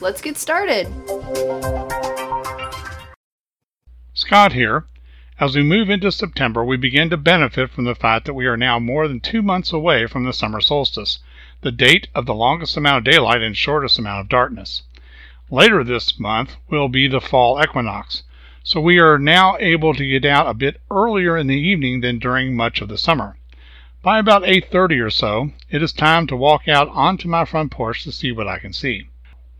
let's get started. Scott here. As we move into September, we begin to benefit from the fact that we are now more than two months away from the summer solstice, the date of the longest amount of daylight and shortest amount of darkness. Later this month will be the fall equinox, so we are now able to get out a bit earlier in the evening than during much of the summer. By about 8:30 or so, it is time to walk out onto my front porch to see what I can see.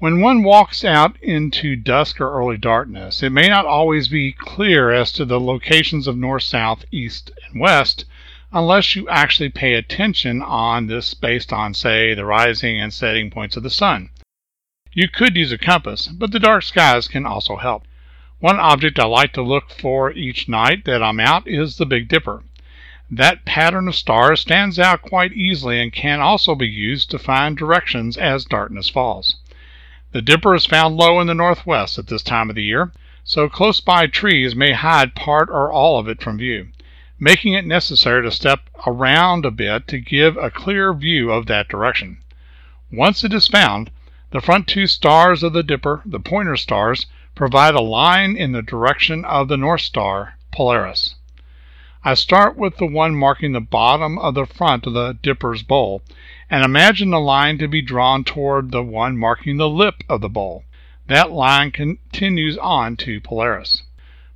When one walks out into dusk or early darkness, it may not always be clear as to the locations of north, south, east, and west unless you actually pay attention on this based on, say, the rising and setting points of the sun. You could use a compass, but the dark skies can also help. One object I like to look for each night that I'm out is the Big Dipper. That pattern of stars stands out quite easily and can also be used to find directions as darkness falls. The Dipper is found low in the northwest at this time of the year, so close by trees may hide part or all of it from view, making it necessary to step around a bit to give a clear view of that direction. Once it is found, the front two stars of the Dipper, the pointer stars, provide a line in the direction of the North Star, Polaris. I start with the one marking the bottom of the front of the Dipper's bowl and imagine the line to be drawn toward the one marking the lip of the bowl. That line continues on to Polaris.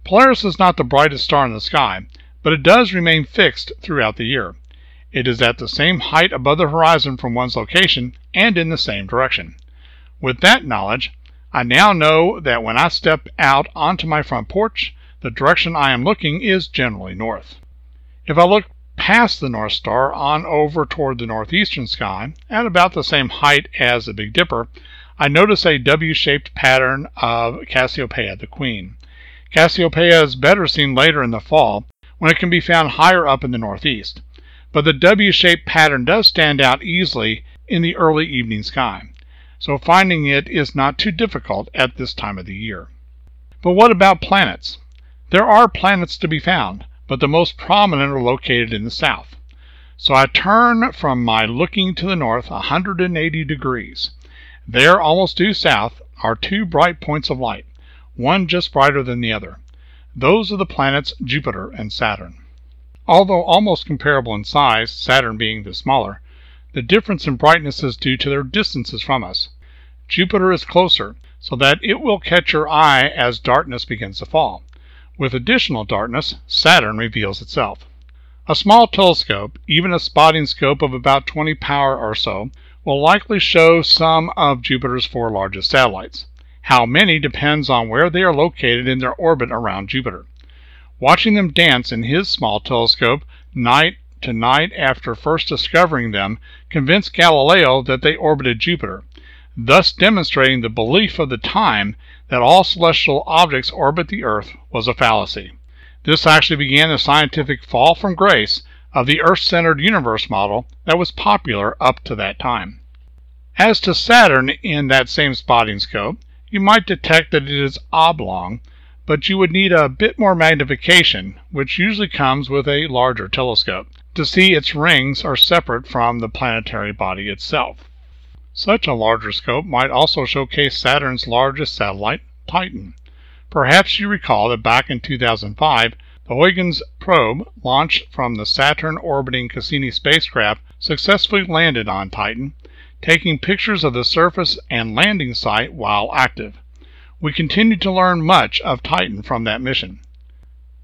Polaris is not the brightest star in the sky, but it does remain fixed throughout the year. It is at the same height above the horizon from one's location and in the same direction. With that knowledge, I now know that when I step out onto my front porch, the direction I am looking is generally north. If I look past the North Star on over toward the northeastern sky, at about the same height as the Big Dipper, I notice a W-shaped pattern of Cassiopeia, the Queen. Cassiopeia is better seen later in the fall, when it can be found higher up in the northeast. But the W-shaped pattern does stand out easily in the early evening sky, so finding it is not too difficult at this time of the year. But what about planets? There are planets to be found, but the most prominent are located in the south. So I turn from my looking to the north 180 degrees. There, almost due south, are two bright points of light, one just brighter than the other. Those are the planets Jupiter and Saturn. Although almost comparable in size, Saturn being the smaller, the difference in brightness is due to their distances from us. Jupiter is closer, so that it will catch your eye as darkness begins to fall. With additional darkness, Saturn reveals itself. A small telescope, even a spotting scope of about 20 power or so, will likely show some of Jupiter's four largest satellites. How many depends on where they are located in their orbit around Jupiter. Watching them dance in his small telescope night to night after first discovering them convinced Galileo that they orbited Jupiter, thus demonstrating the belief of the time that all celestial objects orbit the earth was a fallacy. This actually began the scientific fall from grace of the Earth centered universe model that was popular up to that time. As to Saturn in that same spotting scope, you might detect that it is oblong, but you would need a bit more magnification, which usually comes with a larger telescope, to see its rings are separate from the planetary body itself. Such a larger scope might also showcase Saturn's largest satellite, Titan. Perhaps you recall that back in 2005, the Huygens probe, launched from the Saturn orbiting Cassini spacecraft, successfully landed on Titan, taking pictures of the surface and landing site while active. We continue to learn much of Titan from that mission.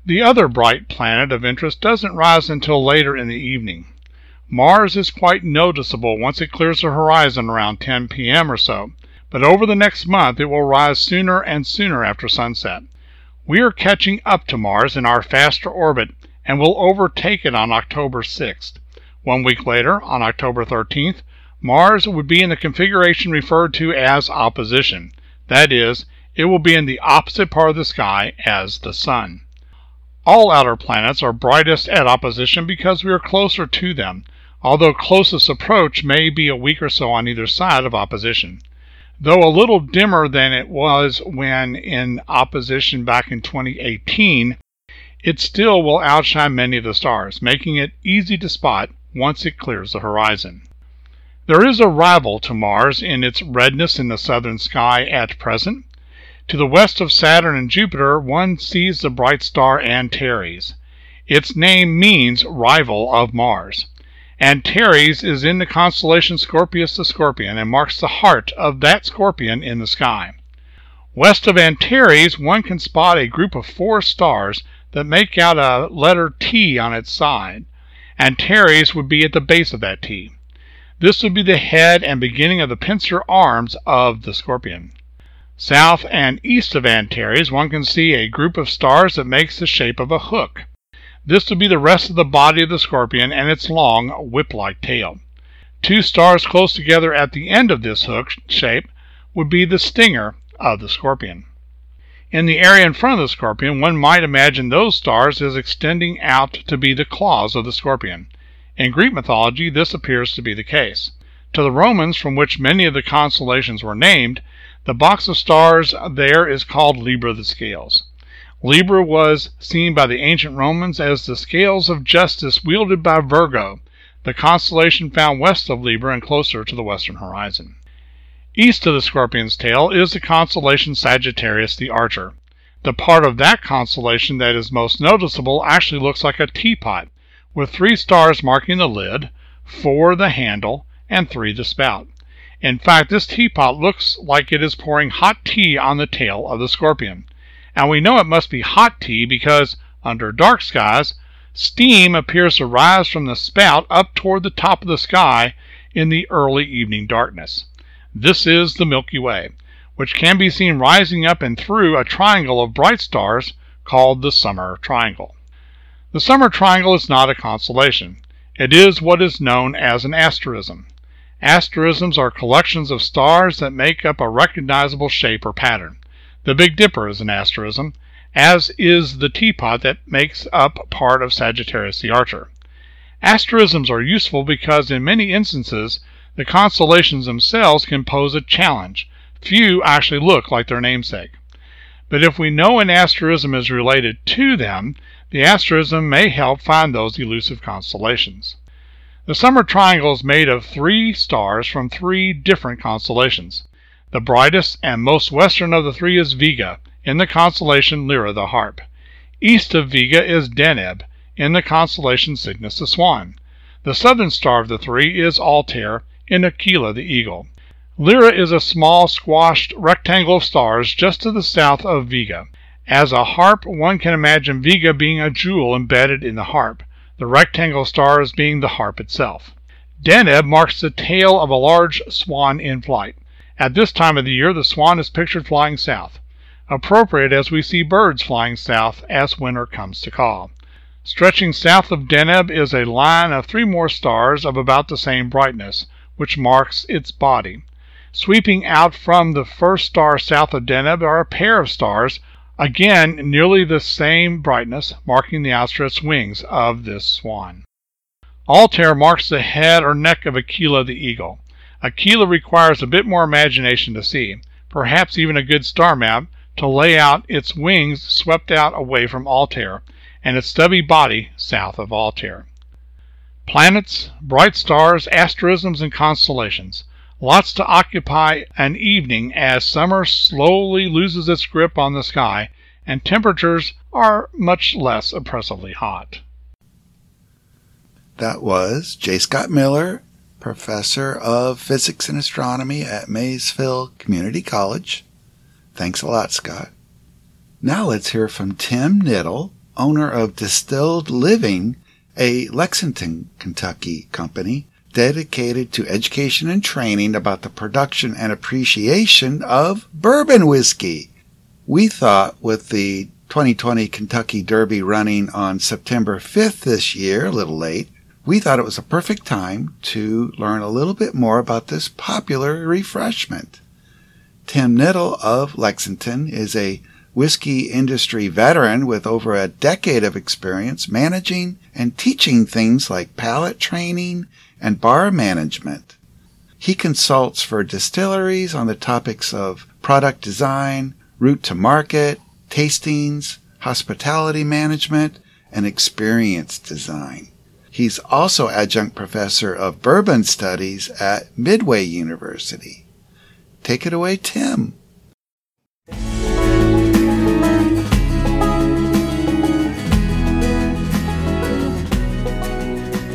The other bright planet of interest doesn't rise until later in the evening. Mars is quite noticeable once it clears the horizon around 10 p.m. or so, but over the next month it will rise sooner and sooner after sunset. We are catching up to Mars in our faster orbit and will overtake it on October 6th. One week later, on October 13th, Mars would be in the configuration referred to as opposition, That is, it will be in the opposite part of the sky as the Sun. All outer planets are brightest at opposition because we are closer to them, although closest approach may be a week or so on either side of opposition. Though a little dimmer than it was when in opposition back in 2018, it still will outshine many of the stars, making it easy to spot once it clears the horizon. There is a rival to Mars in its redness in the southern sky at present. To the west of Saturn and Jupiter, one sees the bright star Antares. Its name means rival of Mars. Antares is in the constellation Scorpius the Scorpion and marks the heart of that scorpion in the sky. West of Antares, one can spot a group of four stars that make out a letter T on its side. Antares would be at the base of that T. This would be the head and beginning of the pincer arms of the scorpion. South and east of Antares, one can see a group of stars that makes the shape of a hook. This would be the rest of the body of the scorpion and its long, whip like tail. Two stars close together at the end of this hook shape would be the stinger of the scorpion. In the area in front of the scorpion, one might imagine those stars as extending out to be the claws of the scorpion. In Greek mythology, this appears to be the case. To the Romans, from which many of the constellations were named, the box of stars there is called Libra the Scales. Libra was seen by the ancient Romans as the scales of justice wielded by Virgo, the constellation found west of Libra and closer to the western horizon. East of the scorpion's tail is the constellation Sagittarius the Archer. The part of that constellation that is most noticeable actually looks like a teapot, with three stars marking the lid, four the handle, and three the spout. In fact, this teapot looks like it is pouring hot tea on the tail of the scorpion. And we know it must be hot tea because, under dark skies, steam appears to rise from the spout up toward the top of the sky in the early evening darkness. This is the Milky Way, which can be seen rising up and through a triangle of bright stars called the Summer Triangle. The Summer Triangle is not a constellation. It is what is known as an asterism. Asterisms are collections of stars that make up a recognizable shape or pattern. The Big Dipper is an asterism, as is the teapot that makes up part of Sagittarius the Archer. Asterisms are useful because in many instances the constellations themselves can pose a challenge. Few actually look like their namesake. But if we know an asterism is related to them, the asterism may help find those elusive constellations. The Summer Triangle is made of three stars from three different constellations. The brightest and most western of the three is Vega, in the constellation Lyra the Harp. East of Vega is Deneb, in the constellation Cygnus the Swan. The southern star of the three is Altair, in Aquila the Eagle. Lyra is a small, squashed rectangle of stars just to the south of Vega. As a harp, one can imagine Vega being a jewel embedded in the harp the rectangle stars being the harp itself. Deneb marks the tail of a large swan in flight. At this time of the year, the swan is pictured flying south, appropriate as we see birds flying south as winter comes to call. Stretching south of Deneb is a line of three more stars of about the same brightness, which marks its body. Sweeping out from the first star south of Deneb are a pair of stars Again, nearly the same brightness, marking the outstretched wings of this swan. Altair marks the head or neck of Aquila the eagle. Aquila requires a bit more imagination to see, perhaps even a good star map, to lay out its wings swept out away from Altair, and its stubby body south of Altair. Planets, bright stars, asterisms, and constellations. Lots to occupy an evening as summer slowly loses its grip on the sky and temperatures are much less oppressively hot. That was J. Scott Miller, professor of physics and astronomy at Maysville Community College. Thanks a lot, Scott. Now let's hear from Tim Knittel, owner of Distilled Living, a Lexington, Kentucky company dedicated to education and training about the production and appreciation of bourbon whiskey. We thought with the 2020 Kentucky Derby running on September 5th this year, a little late, we thought it was a perfect time to learn a little bit more about this popular refreshment. Tim Knittel of Lexington is a whiskey industry veteran with over a decade of experience managing and teaching things like palate training and bar management. He consults for distilleries on the topics of product design, route to market, tastings, hospitality management, and experience design. He's also adjunct professor of bourbon studies at Midway University. Take it away, Tim.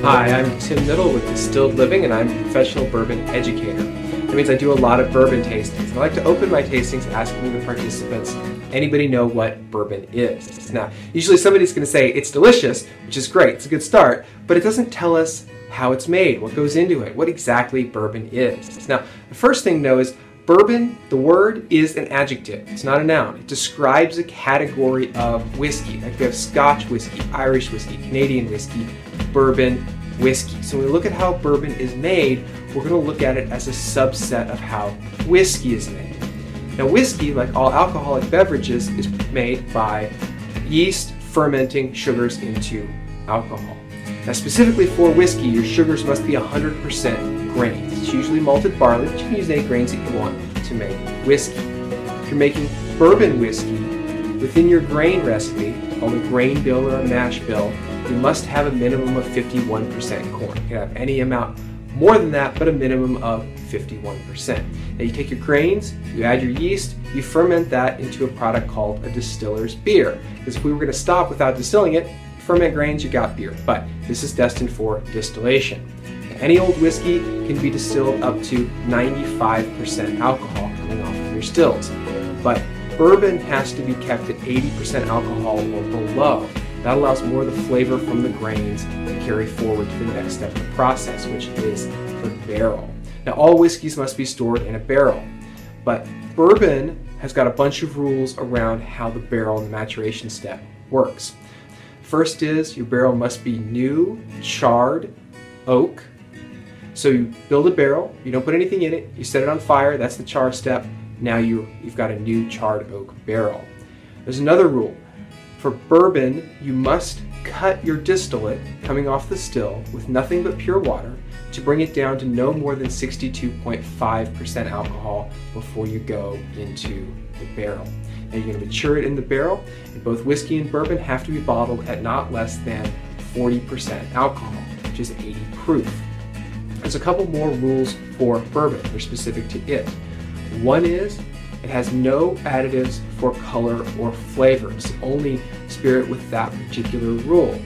Hi, I'm Tim Knittel with Distilled Living, and I'm a professional bourbon educator. That means I do a lot of bourbon tastings. I like to open my tastings asking the participants, anybody know what bourbon is? Now, usually somebody's going to say it's delicious, which is great, it's a good start, but it doesn't tell us how it's made, what goes into it, what exactly bourbon is. Now, the first thing to know is Bourbon, the word is an adjective. It's not a noun. It describes a category of whiskey. Like we have Scotch whiskey, Irish whiskey, Canadian whiskey, bourbon whiskey. So when we look at how bourbon is made, we're going to look at it as a subset of how whiskey is made. Now, whiskey, like all alcoholic beverages, is made by yeast fermenting sugars into alcohol. Now, specifically for whiskey, your sugars must be 100% grains. It's usually malted barley, but you can use any grains that you want to make whiskey. If you're making bourbon whiskey, within your grain recipe, called a grain bill or a mash bill, you must have a minimum of 51% corn. You can have any amount more than that, but a minimum of 51%. Now you take your grains, you add your yeast, you ferment that into a product called a distiller's beer. Because if we were going to stop without distilling it, ferment grains, you got beer. But this is destined for distillation. Any old whiskey can be distilled up to 95% alcohol coming off of your stills. But bourbon has to be kept at 80% alcohol or below. That allows more of the flavor from the grains to carry forward to the next step of the process, which is the barrel. Now, all whiskeys must be stored in a barrel, but bourbon has got a bunch of rules around how the barrel and the maturation step works. First is your barrel must be new, charred oak. So you build a barrel, you don't put anything in it, you set it on fire, that's the char step. Now you, you've got a new charred oak barrel. There's another rule. For bourbon, you must cut your distillate coming off the still with nothing but pure water to bring it down to no more than 62.5% alcohol before you go into the barrel and you're going to mature it in the barrel. And both whiskey and bourbon have to be bottled at not less than 40% alcohol, which is 80 proof. There's a couple more rules for bourbon. They're specific to it. One is it has no additives for color or flavor. It's the only spirit with that particular rule.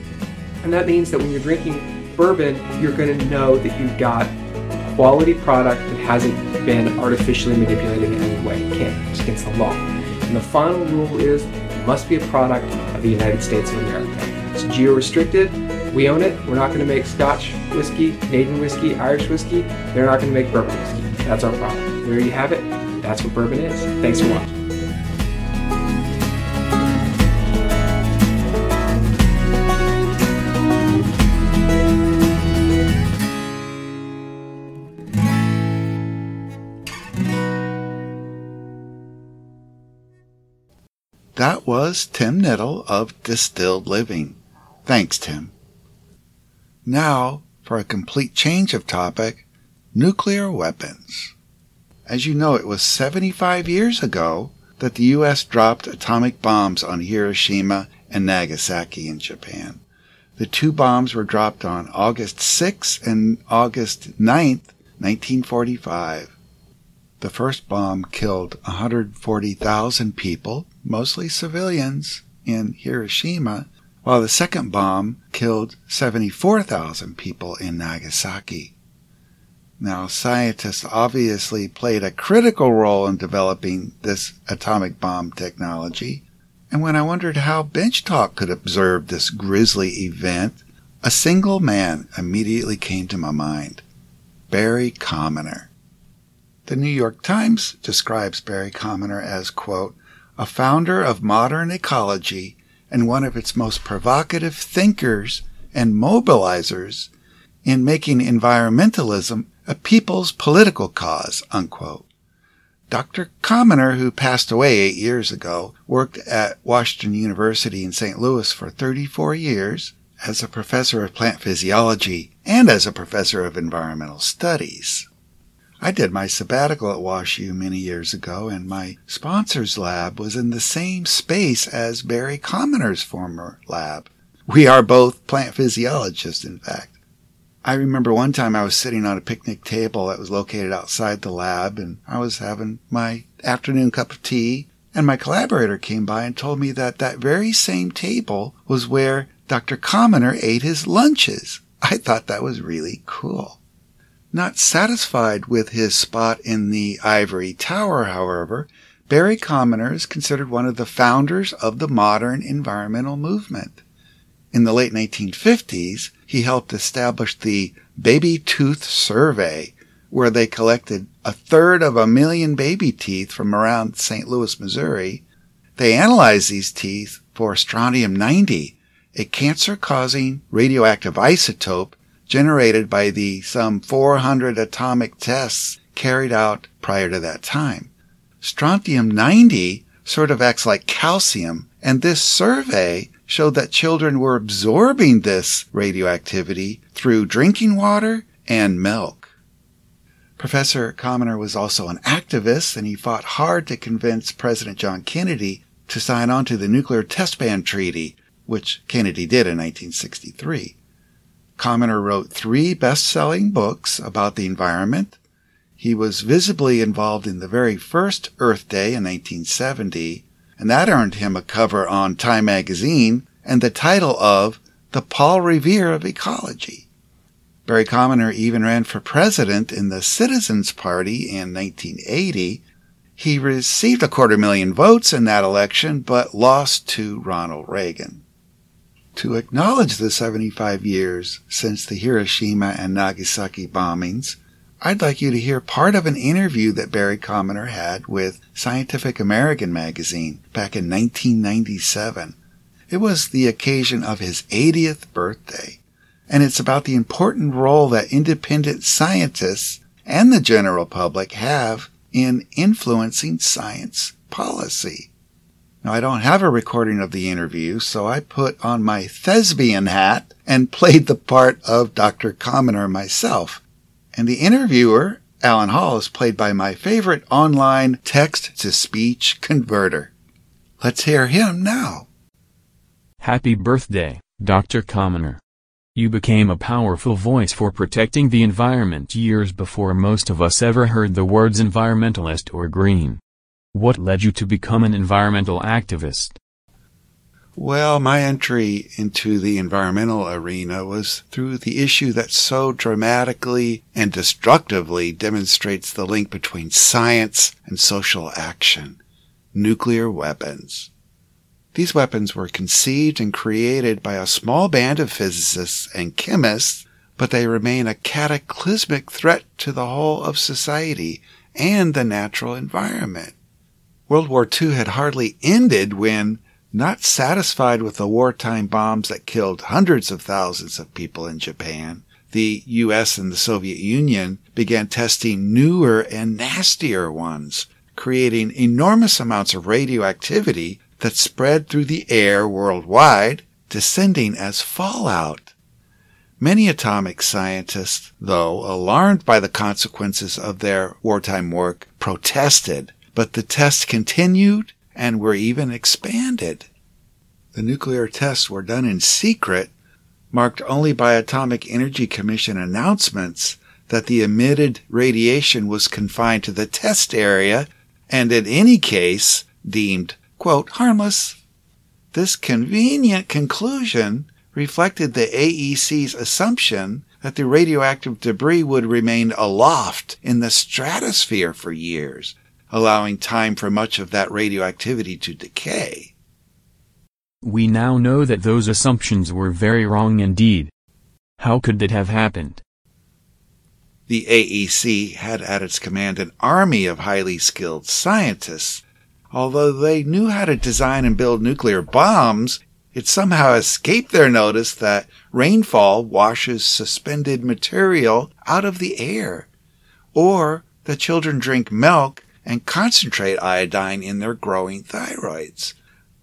And that means that when you're drinking bourbon, you're going to know that you've got a quality product that hasn't been artificially manipulated in any way. It can't. It's against the law. And the final rule is it must be a product of the United States of America. It's geo-restricted. We own it. We're not going to make Scotch whiskey, Canadian whiskey, Irish whiskey. They're not going to make bourbon whiskey. That's our problem. There you have it. That's what bourbon is. Thanks for watching. That was Tim Knittel of Distilled Living. Thanks, Tim. Now, for a complete change of topic, nuclear weapons. As you know, it was 75 years ago that the U.S. dropped atomic bombs on Hiroshima and Nagasaki in Japan. The two bombs were dropped on August 6 and August 9, 1945. The first bomb killed 140,000 people, mostly civilians, in Hiroshima, while the second bomb killed 74,000 people in Nagasaki. Now, scientists obviously played a critical role in developing this atomic bomb technology, and when I wondered how Bench Talk could observe this grisly event, a single man immediately came to my mind Barry Commoner. The New York Times describes Barry Commoner as, quote, a founder of modern ecology and one of its most provocative thinkers and mobilizers in making environmentalism a people's political cause, unquote. Dr. Commoner, who passed away eight years ago, worked at Washington University in St. Louis for 34 years as a professor of plant physiology and as a professor of environmental studies. I did my sabbatical at WashU many years ago, and my sponsor's lab was in the same space as Barry Commoner's former lab. We are both plant physiologists, in fact. I remember one time I was sitting on a picnic table that was located outside the lab and I was having my afternoon cup of tea and my collaborator came by and told me that that very same table was where Dr. Commoner ate his lunches. I thought that was really cool. Not satisfied with his spot in the ivory tower, however, Barry Commoner is considered one of the founders of the modern environmental movement. In the late 1950s, he helped establish the Baby Tooth Survey, where they collected a third of a million baby teeth from around St. Louis, Missouri. They analyzed these teeth for strontium 90, a cancer causing radioactive isotope generated by the some 400 atomic tests carried out prior to that time. Strontium 90 sort of acts like calcium, and this survey showed that children were absorbing this radioactivity through drinking water and milk. Professor Commoner was also an activist and he fought hard to convince President John Kennedy to sign on to the Nuclear Test Ban Treaty, which Kennedy did in 1963. Commoner wrote three best-selling books about the environment. He was visibly involved in the very first Earth Day in 1970 and that earned him a cover on Time magazine and the title of The Paul Revere of Ecology. Barry Commoner even ran for president in the Citizens Party in 1980. He received a quarter million votes in that election, but lost to Ronald Reagan. To acknowledge the 75 years since the Hiroshima and Nagasaki bombings, I'd like you to hear part of an interview that Barry Commoner had with Scientific American magazine back in 1997. It was the occasion of his 80th birthday, and it's about the important role that independent scientists and the general public have in influencing science policy. Now, I don't have a recording of the interview, so I put on my thespian hat and played the part of Dr. Commoner myself. And the interviewer, Alan Hall, is played by my favorite online text to speech converter. Let's hear him now. Happy birthday, Dr. Commoner. You became a powerful voice for protecting the environment years before most of us ever heard the words environmentalist or green. What led you to become an environmental activist? Well, my entry into the environmental arena was through the issue that so dramatically and destructively demonstrates the link between science and social action nuclear weapons. These weapons were conceived and created by a small band of physicists and chemists, but they remain a cataclysmic threat to the whole of society and the natural environment. World War II had hardly ended when not satisfied with the wartime bombs that killed hundreds of thousands of people in Japan, the US and the Soviet Union began testing newer and nastier ones, creating enormous amounts of radioactivity that spread through the air worldwide, descending as fallout. Many atomic scientists, though alarmed by the consequences of their wartime work, protested, but the tests continued and were even expanded. The nuclear tests were done in secret, marked only by Atomic Energy Commission announcements that the emitted radiation was confined to the test area and in any case deemed, quote, harmless. This convenient conclusion reflected the AEC's assumption that the radioactive debris would remain aloft in the stratosphere for years, allowing time for much of that radioactivity to decay. We now know that those assumptions were very wrong indeed. How could that have happened? The AEC had at its command an army of highly skilled scientists. Although they knew how to design and build nuclear bombs, it somehow escaped their notice that rainfall washes suspended material out of the air, or that children drink milk and concentrate iodine in their growing thyroids.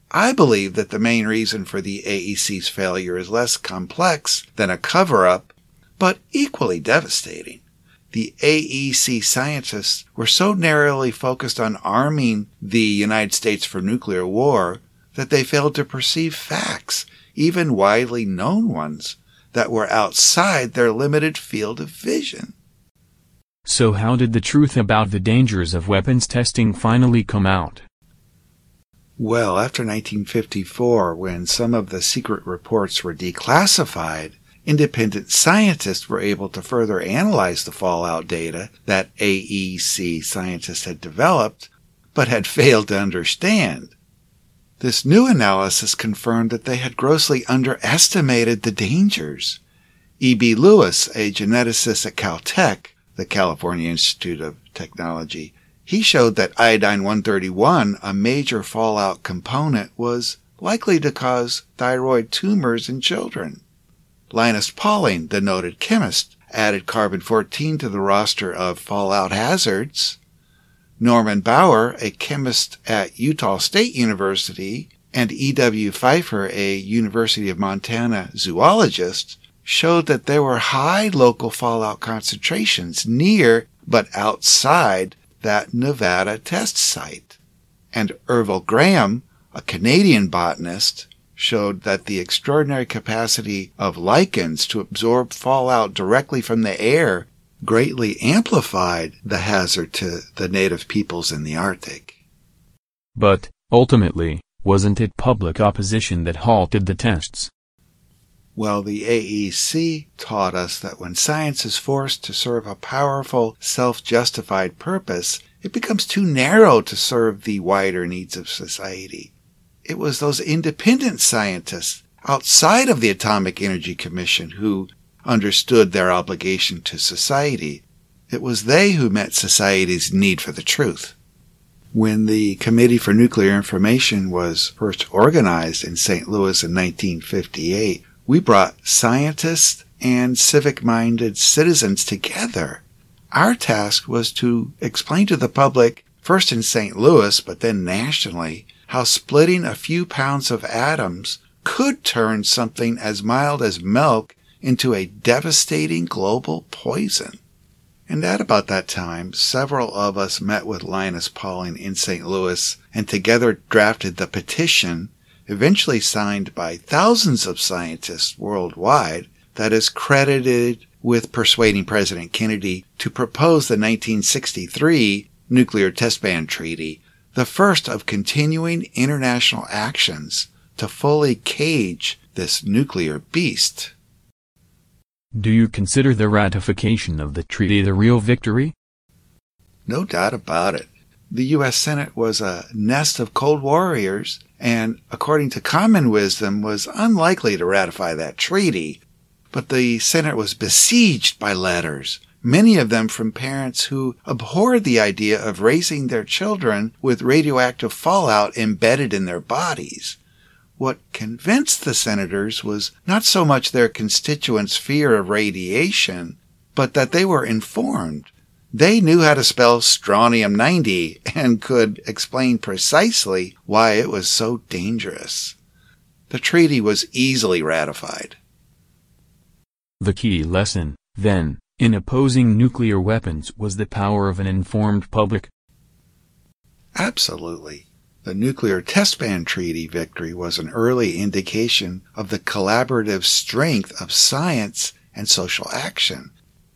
I believe that the main reason for the AEC's failure is less complex than a cover up, but equally devastating. The AEC scientists were so narrowly focused on arming the United States for nuclear war that they failed to perceive facts, even widely known ones, that were outside their limited field of vision. So how did the truth about the dangers of weapons testing finally come out? Well, after 1954, when some of the secret reports were declassified, independent scientists were able to further analyze the fallout data that AEC scientists had developed, but had failed to understand. This new analysis confirmed that they had grossly underestimated the dangers. E.B. Lewis, a geneticist at Caltech, the California Institute of Technology, he showed that iodine 131, a major fallout component, was likely to cause thyroid tumors in children. Linus Pauling, the noted chemist, added carbon 14 to the roster of fallout hazards. Norman Bauer, a chemist at Utah State University, and E.W. Pfeiffer, a University of Montana zoologist, showed that there were high local fallout concentrations near but outside that Nevada test site. And Eville Gorham, a Canadian botanist, showed that the extraordinary capacity of lichens to absorb fallout directly from the air greatly amplified the hazard to the native peoples in the Arctic. But, ultimately, wasn't it public opposition that halted the tests? Well, the AEC taught us that when science is forced to serve a powerful, self-justified purpose, it becomes too narrow to serve the wider needs of society. It was those independent scientists outside of the Atomic Energy Commission who understood their obligation to society. It was they who met society's need for the truth. When the Committee for Nuclear Information was first organized in St. Louis in 1958, we brought scientists and civic minded citizens together. Our task was to explain to the public, first in St. Louis, but then nationally, how splitting a few pounds of atoms could turn something as mild as milk into a devastating global poison. And at about that time, several of us met with Linus Pauling in St. Louis and together drafted the petition, eventually signed by thousands of scientists worldwide, that is credited with persuading President Kennedy to propose the 1963 Nuclear Test Ban Treaty, the first of continuing international actions to fully cage this nuclear beast. Do you consider the ratification of the treaty the real victory? No doubt about it. The U.S. Senate was a nest of cold warriors and, according to common wisdom, was unlikely to ratify that treaty. But the Senate was besieged by letters, many of them from parents who abhorred the idea of raising their children with radioactive fallout embedded in their bodies. What convinced the senators was not so much their constituents' fear of radiation, but that they were informed. They knew how to spell strontium 90 and could explain precisely why it was so dangerous. The treaty was easily ratified. The key lesson, then, in opposing nuclear weapons was the power of an informed public. Absolutely. The Nuclear Test Ban Treaty victory was an early indication of the collaborative strength of science and social action.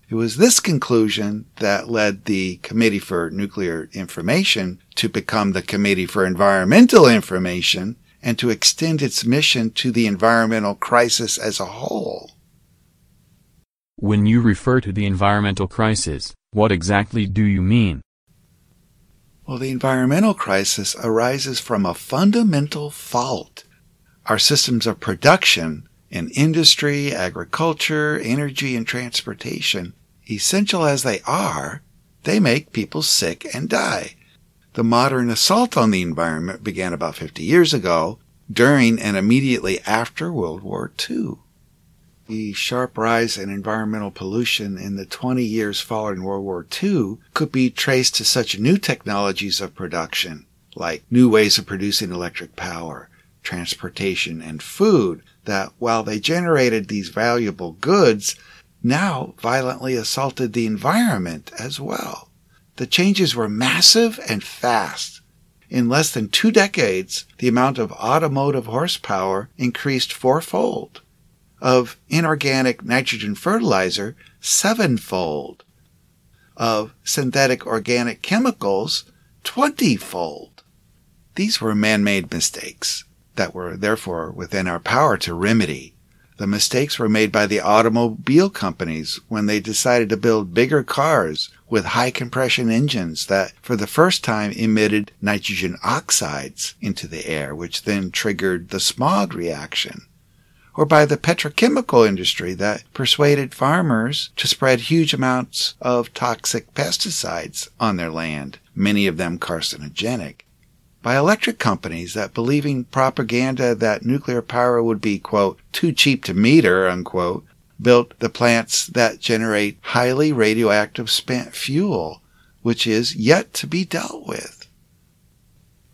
It was this conclusion that led the Committee for Nuclear Information to become the Committee for Environmental Information and to extend its mission to the environmental crisis as a whole. When you refer to the environmental crisis, what exactly do you mean? Well, the environmental crisis arises from a fundamental fault. Our systems of production in industry, agriculture, energy, and transportation, essential as they are, they make people sick and die. The modern assault on the environment began about 50 years ago, during and immediately after World War II. the sharp rise in environmental pollution in the 20 years following World War II could be traced to such new technologies of production, like new ways of producing electric power, transportation, and food, that while they generated these valuable goods, now violently assaulted the environment as well. The changes were massive and fast. In less than two decades, the amount of automotive horsepower increased fourfold, of inorganic nitrogen fertilizer sevenfold, of synthetic organic chemicals twentyfold. These were man made mistakes that were therefore within our power to remedy. The mistakes were made by the automobile companies when they decided to build bigger cars with high compression engines that for the first time emitted nitrogen oxides into the air, which then triggered the smog reaction. Or by the petrochemical industry that persuaded farmers to spread huge amounts of toxic pesticides on their land, many of them carcinogenic by electric companies that believing propaganda that nuclear power would be, quote, too cheap to meter, unquote, built the plants that generate highly radioactive spent fuel, which is yet to be dealt with.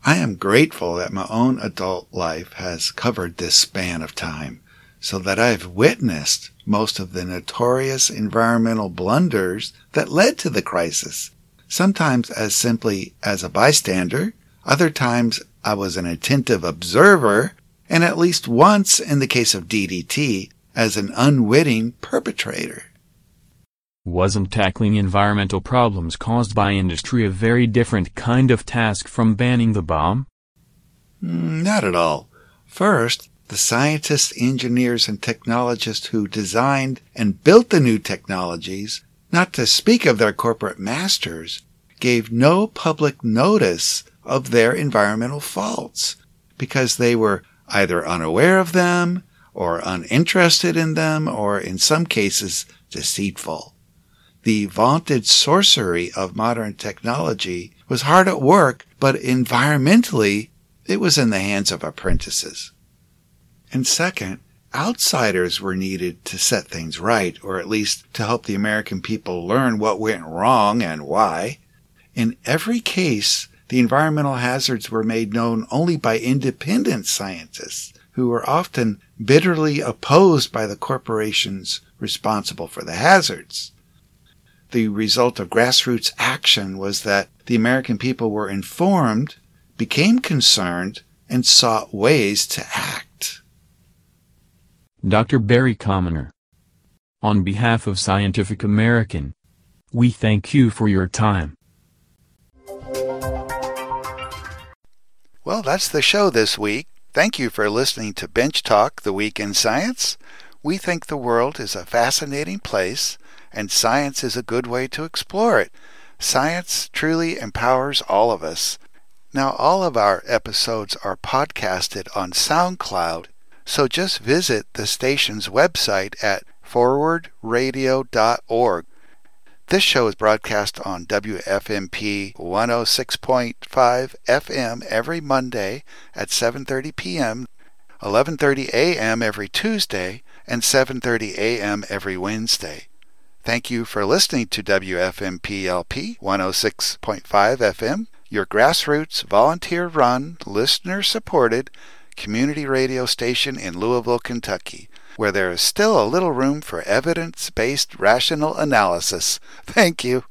I am grateful that my own adult life has covered this span of time so that I've witnessed most of the notorious environmental blunders that led to the crisis, sometimes as simply as a bystander, other times I was an attentive observer, and at least once, in the case of DDT, as an unwitting perpetrator. Wasn't tackling environmental problems caused by industry a very different kind of task from banning the bomb? Mm, not at all. First, the scientists, engineers, and technologists who designed and built the new technologies, not to speak of their corporate masters, gave no public notice of their environmental faults because they were either unaware of them or uninterested in them or in some cases deceitful. The vaunted sorcery of modern technology was hard at work, but environmentally it was in the hands of apprentices. And second, outsiders were needed to set things right, or at least to help the American people learn what went wrong and why. In every case, the environmental hazards were made known only by independent scientists who were often bitterly opposed by the corporations responsible for the hazards. The result of grassroots action was that the American people were informed, became concerned, and sought ways to act. Dr. Barry Commoner. On behalf of Scientific American, we thank you for your time. Well, that's the show this week. Thank you for listening to Bench Talk, the Week in Science. We think the world is a fascinating place, and science is a good way to explore it. Science truly empowers all of us. Now, all of our episodes are podcasted on SoundCloud, so just visit the station's website at forwardradio.org. This show is broadcast on WFMP 106.5 FM every Monday at 7:30 p.m., 11:30 a.m. every Tuesday, and 7:30 a.m. every Wednesday. Thank you for listening to WFMP LP 106.5 FM, your grassroots, volunteer-run, listener-supported community radio station in Louisville, Kentucky where there is still a little room for evidence based rational analysis. Thank you.